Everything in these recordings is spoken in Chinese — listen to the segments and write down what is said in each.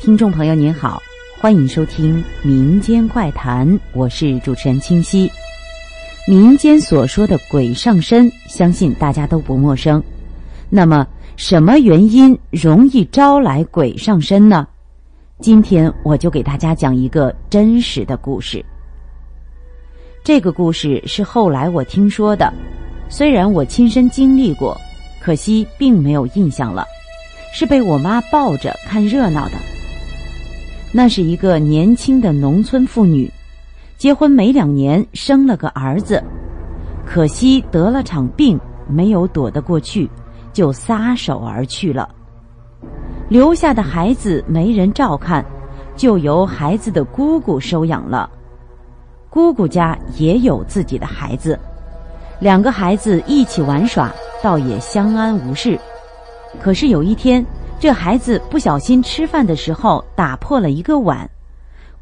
听众朋友您好，欢迎收听民间怪谈，我是主持人清晰。民间所说的鬼上身，相信大家都不陌生。那么，什么原因容易招来鬼上身呢？今天我就给大家讲一个真实的故事。这个故事是后来我听说的，虽然我亲身经历过，可惜并没有印象了，是被我妈抱着看热闹的。那是一个年轻的农村妇女，结婚没两年生了个儿子，可惜得了场病，没有躲得过去，就撒手而去了。留下的孩子没人照看，就由孩子的姑姑收养了。姑姑家也有自己的孩子，两个孩子一起玩耍，倒也相安无事。可是有一天。这孩子不小心吃饭的时候打破了一个碗，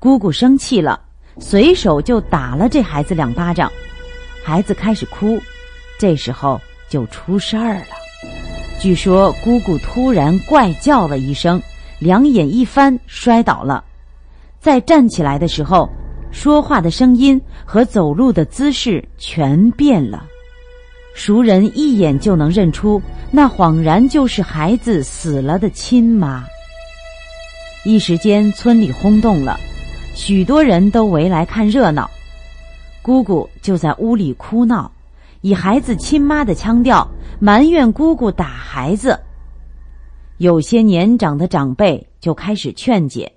姑姑生气了，随手就打了这孩子两巴掌，孩子开始哭，这时候就出事儿了。据说姑姑突然怪叫了一声，两眼一翻摔倒了，再站起来的时候，说话的声音和走路的姿势全变了。熟人一眼就能认出，那恍然就是孩子死了的亲妈。一时间，村里轰动了，许多人都围来看热闹。姑姑就在屋里哭闹，以孩子亲妈的腔调埋怨姑姑打孩子。有些年长的长辈就开始劝解，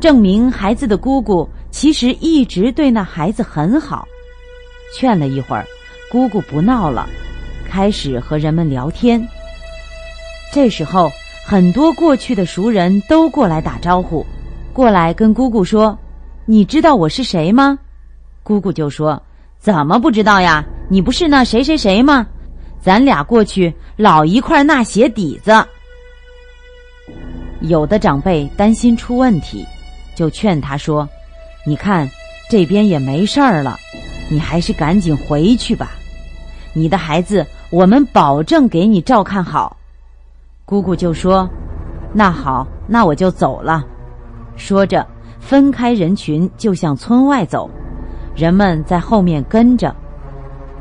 证明孩子的姑姑其实一直对那孩子很好。劝了一会儿。姑姑不闹了，开始和人们聊天。这时候，很多过去的熟人都过来打招呼，过来跟姑姑说：“你知道我是谁吗？”姑姑就说：“怎么不知道呀？你不是那谁谁谁吗？咱俩过去老一块纳鞋底子。”有的长辈担心出问题，就劝他说：“你看，这边也没事儿了，你还是赶紧回去吧。”你的孩子，我们保证给你照看好。姑姑就说：“那好，那我就走了。”说着，分开人群就向村外走，人们在后面跟着。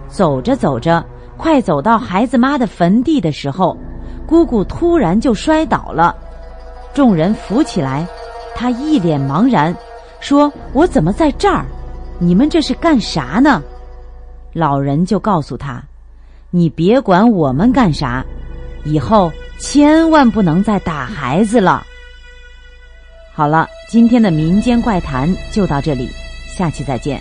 走着走着，快走到孩子妈的坟地的时候，姑姑突然就摔倒了。众人扶起来，她一脸茫然，说：“我怎么在这儿？你们这是干啥呢？”老人就告诉他：“你别管我们干啥，以后千万不能再打孩子了。”好了，今天的民间怪谈就到这里，下期再见。